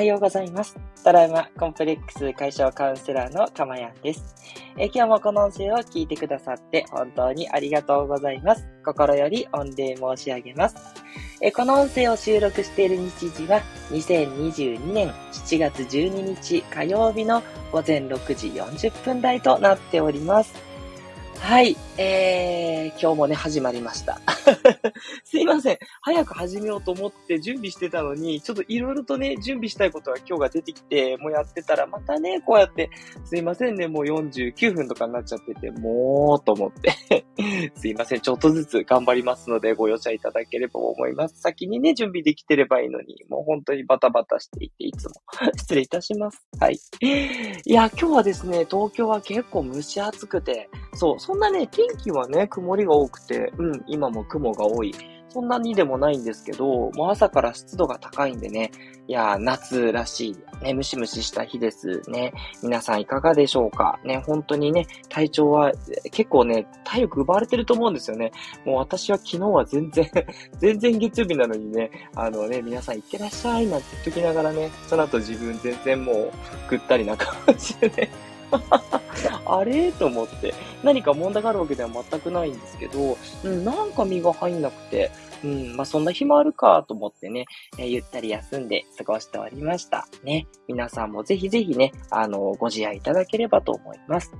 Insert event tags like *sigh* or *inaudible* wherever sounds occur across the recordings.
おはようございます。トラウマコンプレックス解消カウンセラーのかまやんです。え今日もこの音声を聞いてくださって本当にありがとうございます。心より御礼申し上げます。えこの音声を収録している日時は2022年7月12日火曜日の午前6時40分台となっております。はい。えー、今日もね、始まりました。*laughs* すいません。早く始めようと思って準備してたのに、ちょっといろいろとね、準備したいことが今日が出てきて、もうやってたら、またね、こうやって、すいませんね、もう49分とかになっちゃってて、もう、と思って *laughs* すいません。ちょっとずつ頑張りますので、ご容赦いただければと思います。先にね、準備できてればいいのに、もう本当にバタバタしていて、いつも *laughs* 失礼いたします。はい。いや、今日はですね、東京は結構蒸し暑くて、そう、そんなね、天気はね、曇りが多くて、うん、今も雲が多い。そんなにでもないんですけど、もう朝から湿度が高いんでね、いや夏らしい、ね、ムシムシした日ですね。皆さんいかがでしょうか？ね、本当にね、体調は結構ね、体力奪われてると思うんですよね。もう私は昨日は全然 *laughs* 全然月曜日なのにね、あのね、皆さん行ってらっしゃいなんて言っときながらね、その後自分全然もうぐったりな感じでね *laughs* あれ？と思って、何か問題があるわけでは全くないんですけど、うん、なんか身が入んなくて、うん、まあ、そんな日もあるかと思ってね、えー、ゆったり休んで過ごしておりました。ね。皆さんもぜひぜひね、あの、ご自愛いただければと思います。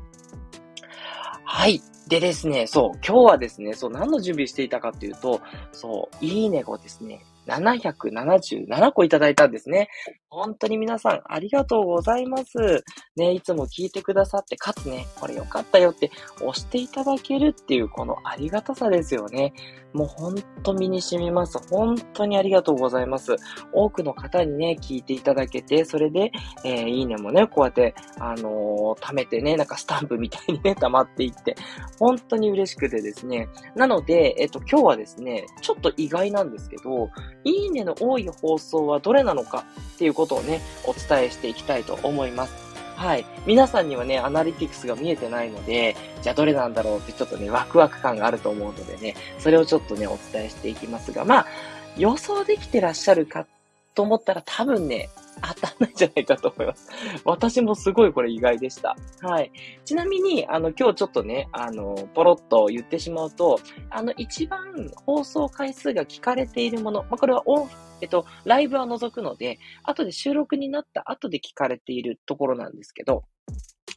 はい。でですね、そう、今日はですね、そう、何の準備していたかっていうと、そう、いいねをですね、777個いただいたんですね。本当に皆さんありがとうございます。ね、いつも聞いてくださって、かつね、これよかったよって押していただけるっていうこのありがたさですよね。もう本当身に染みます。本当にありがとうございます。多くの方にね、聞いていただけて、それで、えー、いいねもね、こうやって、あのー、貯めてね、なんかスタンプみたいにね、溜まっていって、本当に嬉しくてですね。なので、えっと、今日はですね、ちょっと意外なんですけど、いいねの多い放送はどれなのかっていうことをね、お伝えしていきたいと思います。はい。皆さんにはね、アナリティクスが見えてないので、じゃあどれなんだろうってちょっとね、ワクワク感があると思うのでね、それをちょっとね、お伝えしていきますが、まあ、予想できてらっしゃるかと思ったら多分ね、当たんないんじゃないかと思います。私もすごいこれ意外でした。はい。ちなみに、あの、今日ちょっとね、あの、ポロッと言ってしまうと、あの、一番放送回数が聞かれているもの、まあ、これはオン、えっと、ライブは除くので、後で収録になった後で聞かれているところなんですけど、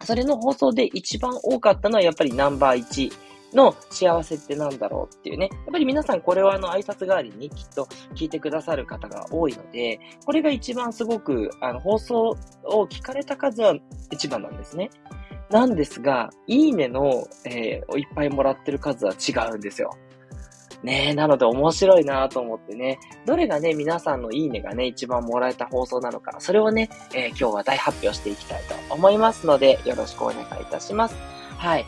それの放送で一番多かったのはやっぱりナンバー1の幸せってなんだろうっていうね。やっぱり皆さんこれはあの挨拶代わりにきっと聞いてくださる方が多いので、これが一番すごくあの放送を聞かれた数は一番なんですね。なんですが、いいねの、えー、いっぱいもらってる数は違うんですよ。ねえ、なので面白いなと思ってね、どれがね、皆さんのいいねがね、一番もらえた放送なのか、それをね、えー、今日は大発表していきたいと思いますので、よろしくお願いいたします。はい。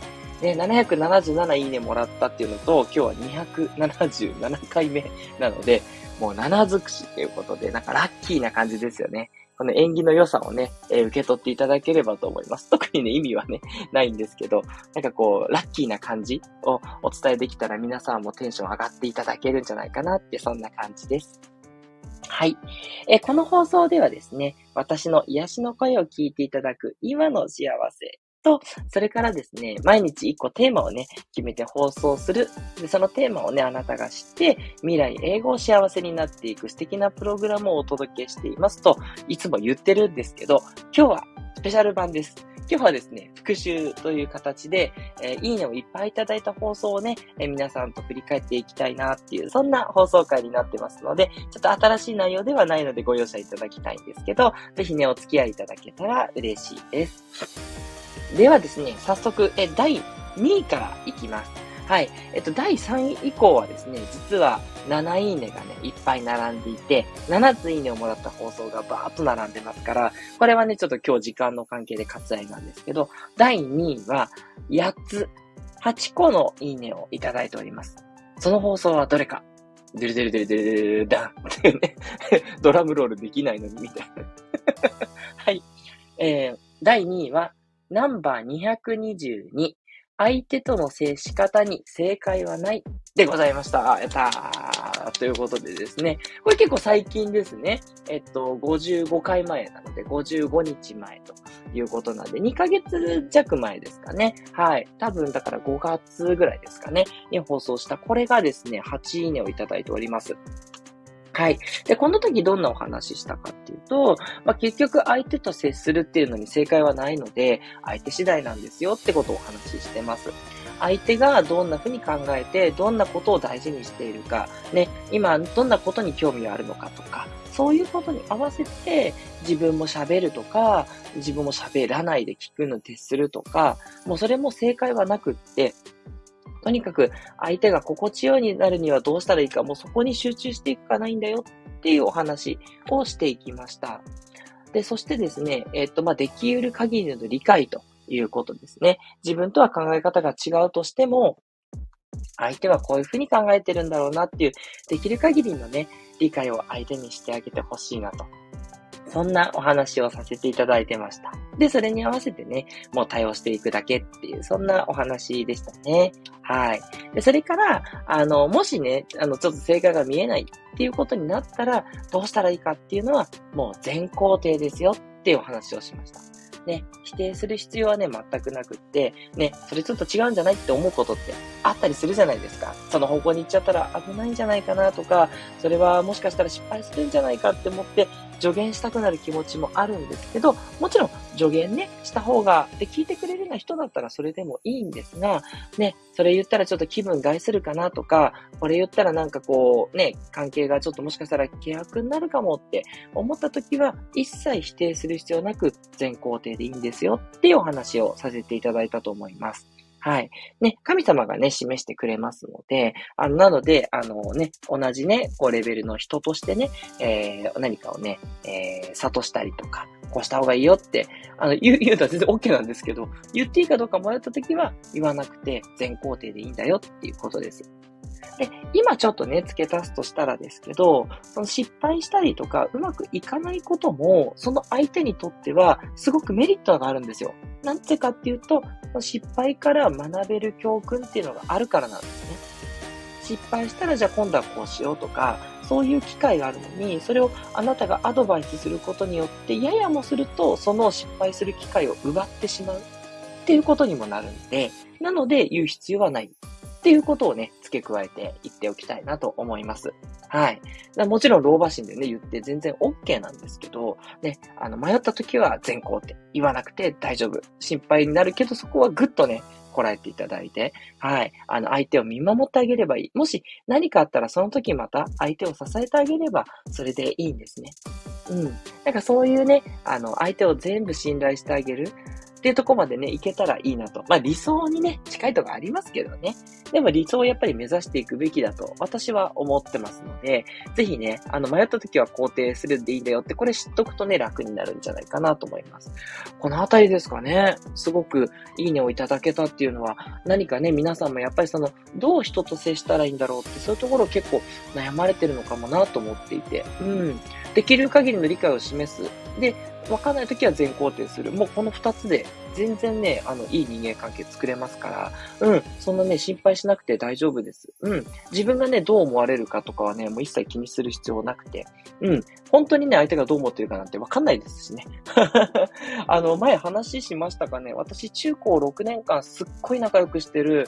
ね、777いいねもらったっていうのと、今日は277回目なので、もう7尽くしということで、なんかラッキーな感じですよね。この縁起の良さをね、えー、受け取っていただければと思います。特にね、意味はね、*laughs* ないんですけど、なんかこう、ラッキーな感じをお伝えできたら皆さんもテンション上がっていただけるんじゃないかなって、そんな感じです。はい。えこの放送ではですね、私の癒しの声を聞いていただく今の幸せと、それからですね、毎日一個テーマをね、決めて放送する。で、そのテーマをね、あなたが知って、未来英語を幸せになっていく素敵なプログラムをお届けしていますと、いつも言ってるんですけど、今日はスペシャル版です。今日はですね、復習という形で、えー、いいねをいっぱいいただいた放送をね、えー、皆さんと振り返っていきたいなっていう、そんな放送回になってますので、ちょっと新しい内容ではないのでご容赦いただきたいんですけど、ぜひね、お付き合いいただけたら嬉しいです。ではですね、早速、え、第2位からいきます。はい。えっと、第3位以降はですね、実は7いいねがね、いっぱい並んでいて、7ついいねをもらった放送がバーっと並んでますから、これはね、ちょっと今日時間の関係で割愛なんですけど、第2位は8つ、8個のいいねをいただいております。その放送はどれかデルデルデルデルデルダンっていうねドラムロールできないのにみたいなはい。えー、第2位は、ナンバー222、相手との接し方に正解はないでございました。やったー。ということでですね、これ結構最近ですね。えっと、55回前なので、55日前ということなんで、2ヶ月弱前ですかね。はい。多分だから5月ぐらいですかね。に放送した、これがですね、8いいねをいただいております。はい。で、この時どんなお話ししたかっていうと、まあ、結局相手と接するっていうのに正解はないので、相手次第なんですよってことをお話ししてます。相手がどんな風に考えて、どんなことを大事にしているか、ね、今どんなことに興味があるのかとか、そういうことに合わせて自分も喋るとか、自分も喋らないで聞くの徹するとか、もうそれも正解はなくって、とにかく相手が心地よいになるにはどうしたらいいか、もうそこに集中していくかないんだよっていうお話をしていきました。で、そしてですね、えっ、と、まあ、でき得る限りの理解ということですね。自分とは考え方が違うとしても、相手はこういうふうに考えてるんだろうなっていう、できる限りのね、理解を相手にしてあげてほしいなとそんなお話をさせていただいてました。で、それに合わせてね、もう対応していくだけっていう、そんなお話でしたね。はい。で、それから、あの、もしね、あの、ちょっと正解が見えないっていうことになったら、どうしたらいいかっていうのは、もう全肯定ですよっていうお話をしました。ね、否定する必要はね、全くなくって、ね、それちょっと違うんじゃないって思うことってあったりするじゃないですか。その方向に行っちゃったら危ないんじゃないかなとか、それはもしかしたら失敗するんじゃないかって思って助言したくなる気持ちもあるんですけど、もちろん助言ね、した方が、で、聞いてくれるような人だったらそれでもいいんですが、ね、それ言ったらちょっと気分害するかなとか、これ言ったらなんかこう、ね、関係がちょっともしかしたら契約になるかもって思った時は、一切否定する必要なく全肯定でいいんですよっていうお話をさせていただいたと思います。はい。ね、神様がね、示してくれますので、あの、なので、あのね、同じね、こう、レベルの人としてね、えー、何かをね、えー、諭したりとか、こうした方がいいよって、あの、言う、*laughs* 言うのは全然 OK なんですけど、言っていいかどうかもらった時は、言わなくて、全肯定でいいんだよっていうことです。で、今ちょっとね、付け足すとしたらですけど、その失敗したりとか、うまくいかないことも、その相手にとっては、すごくメリットがあるんですよ。なんてかっていうと、失敗から学べる教訓っていうのがあるからなんですね。失敗したらじゃあ今度はこうしようとか、そういう機会があるのに、それをあなたがアドバイスすることによって、ややもすると、その失敗する機会を奪ってしまうっていうことにもなるんで、なので言う必要はないっていうことをね、付け加えて言っておきたいなと思います。はい。もちろん、老婆心でね、言って全然 OK なんですけど、ね、あの、迷った時は全肯定。言わなくて大丈夫。心配になるけど、そこはぐっとね、こらえていただいて、はい。あの、相手を見守ってあげればいい。もし何かあったら、その時また相手を支えてあげれば、それでいいんですね。うん。なんかそういうね、あの、相手を全部信頼してあげる。っていうとこまでね、いけたらいいなと。まあ理想にね、近いとこありますけどね。でも理想をやっぱり目指していくべきだと私は思ってますので、ぜひね、あの迷った時は肯定するでいいんだよって、これ知っとくとね、楽になるんじゃないかなと思います。このあたりですかね、すごくいいねをいただけたっていうのは、何かね、皆さんもやっぱりその、どう人と接したらいいんだろうって、そういうところ結構悩まれてるのかもなと思っていて、うん。できる限りの理解を示す。で、わかんないときは全肯定する。もうこの二つで全然ね、あの、いい人間関係作れますから、うん、そんなね、心配しなくて大丈夫です。うん。自分がね、どう思われるかとかはね、もう一切気にする必要なくて、うん。本当にね、相手がどう思ってるかなんてわかんないですしね。*laughs* あの、前話しましたかね、私中高6年間すっごい仲良くしてる、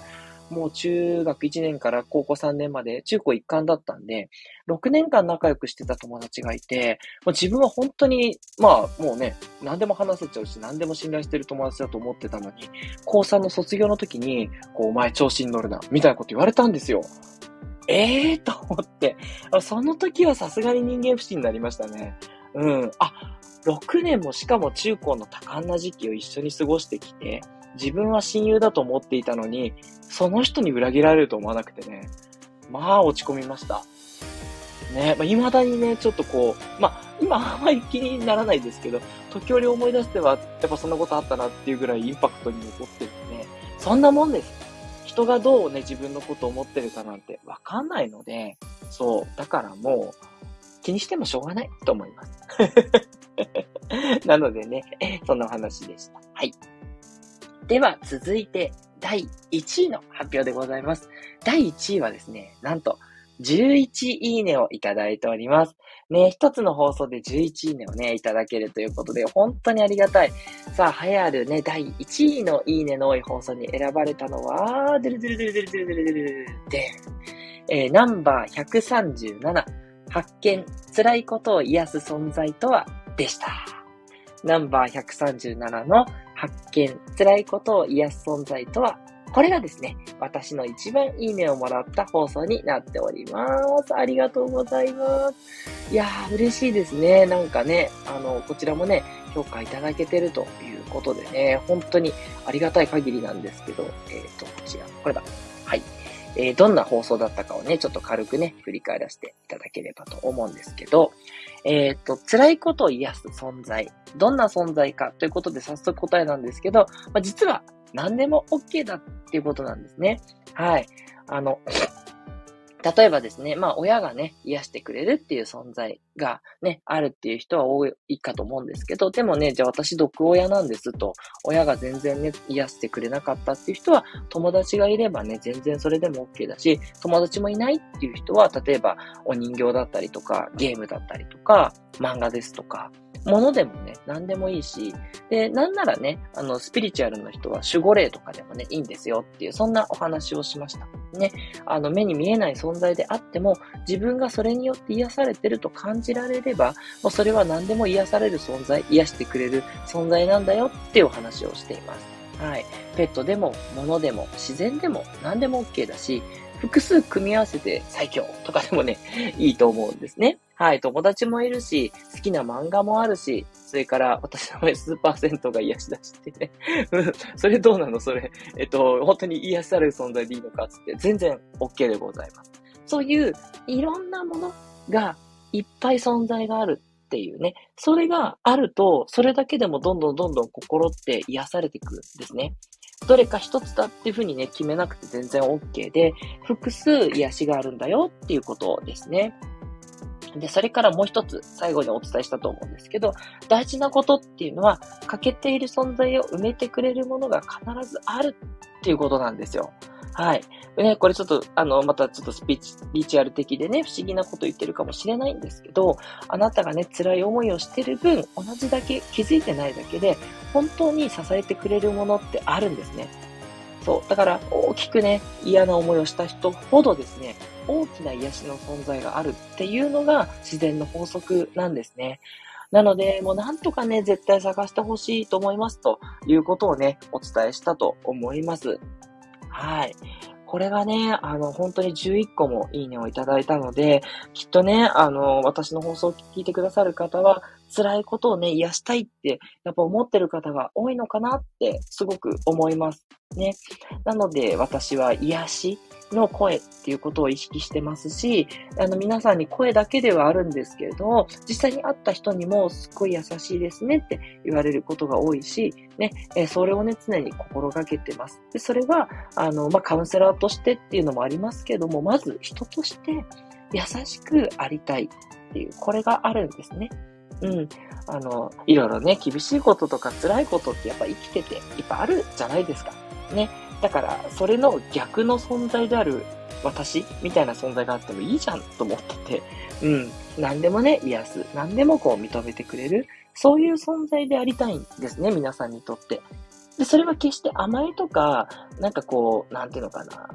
もう中学1年から高校3年まで中高一貫だったんで、6年間仲良くしてた友達がいて、もう自分は本当に、まあもうね、何でも話せちゃうし、何でも信頼してる友達だと思ってたのに、高3の卒業の時に、こう、お前調子に乗るな、みたいなこと言われたんですよ。ええー、と思って。その時はさすがに人間不信になりましたね。うん。あ、6年もしかも中高の多感な時期を一緒に過ごしてきて、自分は親友だと思っていたのに、その人に裏切られると思わなくてね、まあ落ち込みました。ね、まあ、未だにね、ちょっとこう、まあ、今あんまり気にならないですけど、時折思い出しては、やっぱそんなことあったなっていうぐらいインパクトに残ってる、ね、そんなもんです。人がどうね、自分のこと思ってるかなんてわかんないので、そう、だからもう、気にしてもしょうがないと思います。*laughs* なのでね、そんなお話でした。はい。では、続いて、第1位の発表でございます。第1位はですね、なんと、11いいねをいただいております。ね、一つの放送で11いいねをね、いただけるということで、本当にありがたい。さあ、流行るね、第1位のいいねの多い放送に選ばれたのは、ドゥルドゥルドゥルドゥルドゥルドゥルドゥルで、えー、ナンバー137、発見、辛いことを癒す存在とは、でした。ナンバー137の発見、辛いことを癒す存在とは、これがですね、私の一番いいねをもらった放送になっております。ありがとうございます。いやー、嬉しいですね。なんかね、あの、こちらもね、評価いただけてるということでね、本当にありがたい限りなんですけど、えっ、ー、と、こちら、これだ。はい。えー、どんな放送だったかをね、ちょっと軽くね、振り返らせていただければと思うんですけど、えっ、と、辛いことを癒す存在。どんな存在かということで早速答えなんですけど、まあ、実は何でも OK だっていうことなんですね。はい。あの、例えばですね、まあ親がね、癒してくれるっていう存在がね、あるっていう人は多いかと思うんですけど、でもね、じゃあ私毒親なんですと、親が全然ね、癒してくれなかったっていう人は、友達がいればね、全然それでも OK だし、友達もいないっていう人は、例えばお人形だったりとか、ゲームだったりとか、漫画ですとか、ものでもね、何でもいいし、で、なんならね、あの、スピリチュアルの人は守護霊とかでもね、いいんですよっていう、そんなお話をしました。ね、あの、目に見えない存在であっても、自分がそれによって癒されてると感じられれば、もうそれは何でも癒される存在、癒してくれる存在なんだよっていうお話をしています。はい。ペットでも、物でも、自然でも、何でも OK だし、複数組み合わせて最強とかでもね、*laughs* いいと思うんですね。はい、友達もいるし、好きな漫画もあるし、それから私のスーパー銭湯が癒し出してね。*laughs* それどうなの？それ。えっと、本当に癒される存在でいいのかつって、全然 OK でございます。そういういろんなものがいっぱい存在があるっていうね。それがあると、それだけでもどんどんどんどん心って癒されていくんですね。どれか一つだっていうふうにね、決めなくて全然 OK で、複数癒しがあるんだよっていうことですね。で、それからもう一つ、最後にお伝えしたと思うんですけど、大事なことっていうのは、欠けている存在を埋めてくれるものが必ずあるっていうことなんですよ。はい。ね、これちょっと、あの、またちょっとスピリチュアル的でね、不思議なこと言ってるかもしれないんですけど、あなたがね、辛い思いをしてる分、同じだけ気づいてないだけで、本当に支えてくれるものってあるんですね。そう。だから、大きくね、嫌な思いをした人ほどですね、大きな癒しの存在があるっていうのが自然の法則なんですね。なので、もうなんとかね、絶対探してほしいと思いますということをね、お伝えしたと思います。はい。これがね、あの、本当に11個もいいねをいただいたので、きっとね、あの、私の放送を聞いてくださる方は、辛いことをね、癒したいって、やっぱ思ってる方が多いのかなって、すごく思います。ね。なので、私は癒しの声っていうことを意識してますし、あの、皆さんに声だけではあるんですけれども、実際に会った人にもすっごい優しいですねって言われることが多いし、ね、えそれをね、常に心がけてます。で、それは、あの、まあ、カウンセラーとしてっていうのもありますけども、まず人として優しくありたいっていう、これがあるんですね。うん。あの、いろいろね、厳しいこととか辛いことってやっぱ生きてていっぱいあるじゃないですか。ね。だから、それの逆の存在である私みたいな存在があってもいいじゃんと思ってて、うん。何でもね、癒す。何でもこう認めてくれる。そういう存在でありたいんですね、皆さんにとって。で、それは決して甘えとか、なんかこう、なんていうのかな、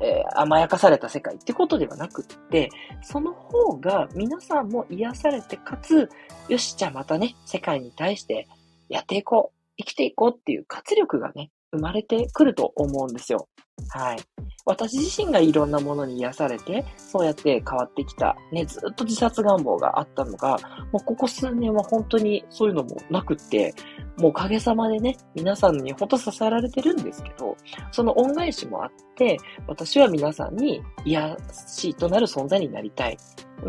えー、甘やかされた世界ってことではなくって、その方が皆さんも癒されて、かつ、よし、じゃあまたね、世界に対してやっていこう、生きていこうっていう活力がね、生まれてくると思うんですよ。はい。私自身がいろんなものに癒されて、そうやって変わってきた、ね、ずっと自殺願望があったのが、もうここ数年は本当にそういうのもなくって、もうおかげさまでね、皆さんに本当支えられてるんですけど、その恩返しもあって、私は皆さんに癒しとなる存在になりたい。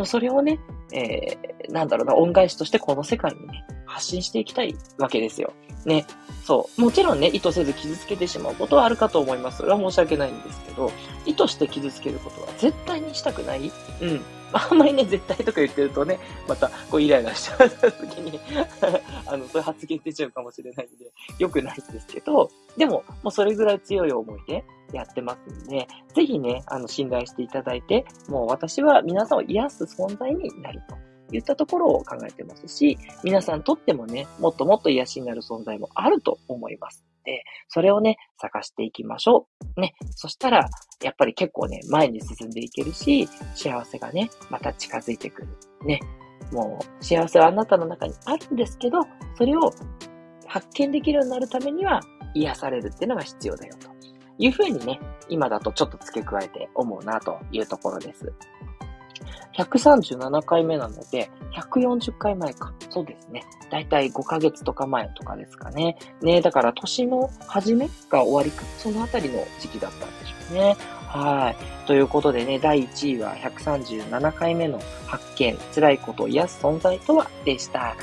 それをね、えー、なんだろうな、恩返しとしてこの世界にね、発信していきたいわけですよ。ね。そう。もちろんね、意図せず傷つけてしまうことはあるかと思います。それは申し訳ないんですけど、意図して傷つけることは絶対にしたくない。うん。あんまりね、絶対とか言ってるとね、また、こう、イライラしちゃう時に *laughs* あの、そういう発言出ちゃうかもしれないんで、良くないんですけど、でも、もうそれぐらい強い思いでやってますんで、ぜひね、あの、信頼していただいて、もう私は皆さんを癒す存在になると。言ったところを考えてますし、皆さんとってもね、もっともっと癒しになる存在もあると思いますで、それをね、探していきましょう。ね。そしたら、やっぱり結構ね、前に進んでいけるし、幸せがね、また近づいてくる。ね。もう、幸せはあなたの中にあるんですけど、それを発見できるようになるためには、癒されるっていうのが必要だよというふうにね、今だとちょっと付け加えて思うなというところです。137回目なので、140回前か。そうですね。だいたい5ヶ月とか前とかですかね。ね、だから年の初めか終わりか、そのあたりの時期だったんでしょうね。はい。ということでね、第1位は137回目の発見、辛いことを癒す存在とはでした。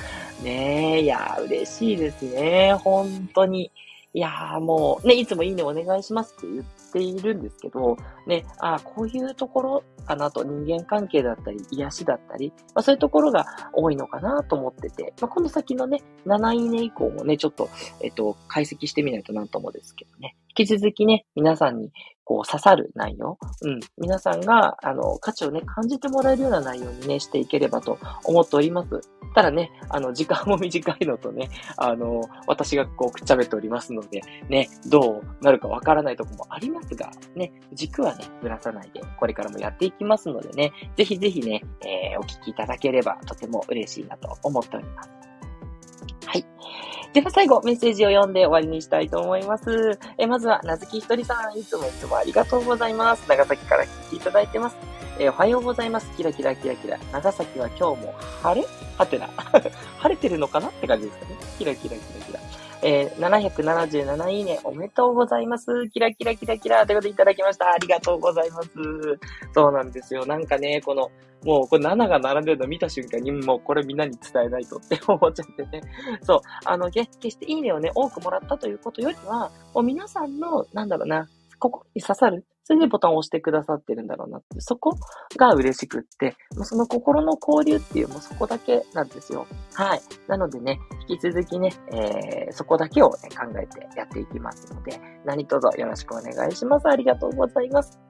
ねえ、いや、嬉しいですね。本当に。いやーもう、ね、いつもいいねお願いしますって言っているんですけど、ね、あ、こういうところかなと、人間関係だったり、癒しだったり、まあそういうところが多いのかなと思ってて、まあこの先のね、7いいね以降もね、ちょっと、えっと、解析してみないとなんともですけどね、引き続きね、皆さんにこう刺さる内容、うん、皆さんが、あの、価値をね、感じてもらえるような内容にね、していければと思っております。ただね、あの、時間も短いのとね、あの、私がこう、くっちゃべっておりますので、ね、どうなるかわからないとこもありますが、ね、軸はね、ぶらさないで、これからもやっていきますのでね、ぜひぜひね、えー、お聞きいただければとても嬉しいなと思っております。では最後、メッセージを読んで終わりにしたいと思います。えまずは、なずきひとりさん、いつもいつもありがとうございます。長崎から聞いていただいてます。え、おはようございます。キラキラキラキラ。長崎は今日も晴れ？はてな。*laughs* 晴れてるのかな？って感じですかね。キラキラキラキラ。えー、777いいね、おめでとうございます。キラキラキラキラということでいただきました。ありがとうございます。そうなんですよ。なんかね、この、もうこれ7が並んでるの見た瞬間に、もうこれみんなに伝えないとって *laughs* 思っちゃってね。そう。あの、決していいねをね、多くもらったということよりは、もう皆さんの、なんだろうな、ここに刺さるそれでボタンを押してくださってるんだろうなって、そこが嬉しくって、もうその心の交流っていう、もうそこだけなんですよ。はい。なのでね、引き続きね、えー、そこだけを、ね、考えてやっていきますので、何卒よろしくお願いします。ありがとうございます。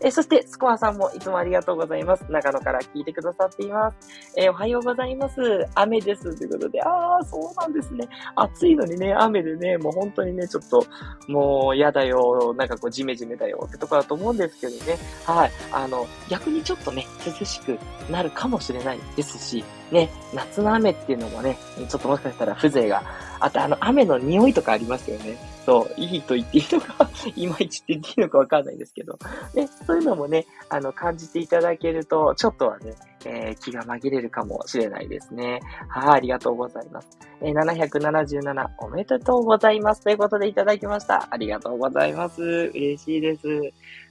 えー、そして、スコアさんもいつもありがとうございます。長野から聞いてくださっています。えー、おはようございます。雨です。ということで、あー、そうなんですね。暑いのにね、雨でね、もう本当にね、ちょっと、もう嫌だよ、なんかこう、ジメジメだよってところと思うんですけどね。はい。あの、逆にちょっとね、涼しくなるかもしれないですし、ね、夏の雨っていうのもね、ちょっともしかしたら風情があとあの雨の匂いとかありますよね。そう、いいと言っていいのかいまいちって言っていいのかわかんないんですけど。ね、そういうのもね、あの、感じていただけると、ちょっとはね、えー、気が紛れるかもしれないですね。はい、ありがとうございます。えー、777おめでとうございます。ということでいただきました。ありがとうございます。嬉しいです。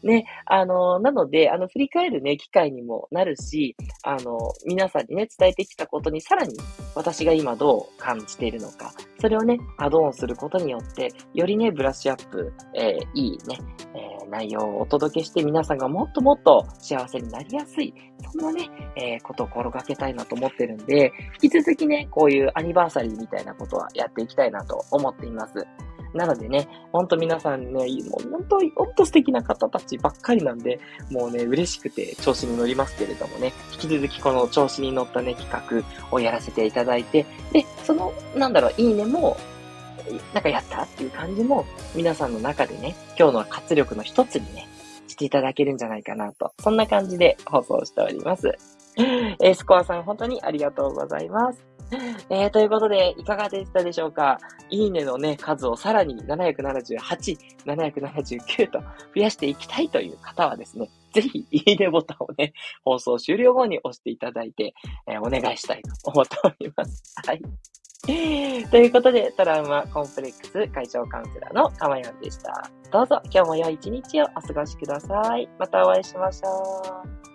ね、あの、なので、あの、振り返るね、機会にもなるし、あの、皆さんにね、伝えてきたことにさらに私が今どう感じているのか、それをね、アドオンすることによって、よりね、ブラッシュアップ、えー、いいね、えー、内容をお届けして皆さんがもっともっと幸せになりやすい、そんなね、えー、ことを心がけたいなと思ってるんで、引き続きね、こういうアニバーサリーみたいなことはやっていきたいなと思っています。なのでね、ほんと皆さんね、もう本当、ほんと素敵な方たちばっかりなんで、もうね、嬉しくて調子に乗りますけれどもね、引き続きこの調子に乗ったね、企画をやらせていただいて、で、その、なんだろう、いいねも、なんかやったっていう感じも、皆さんの中でね、今日の活力の一つにね、していただけるんじゃないかなと、そんな感じで放送しております。えー、スコアさん本当にありがとうございます。*laughs* えー、ということで、いかがでしたでしょうか？いいねのね、数をさらに778、779と増やしていきたいという方はですね、ぜひ、いいねボタンをね、放送終了後に押していただいて、えー、お願いしたいと思っております。はい。ということで、トラウマコンプレックス解消カウンセラーのかまやんでした。どうぞ今日も良い一日をお過ごしください。またお会いしましょう。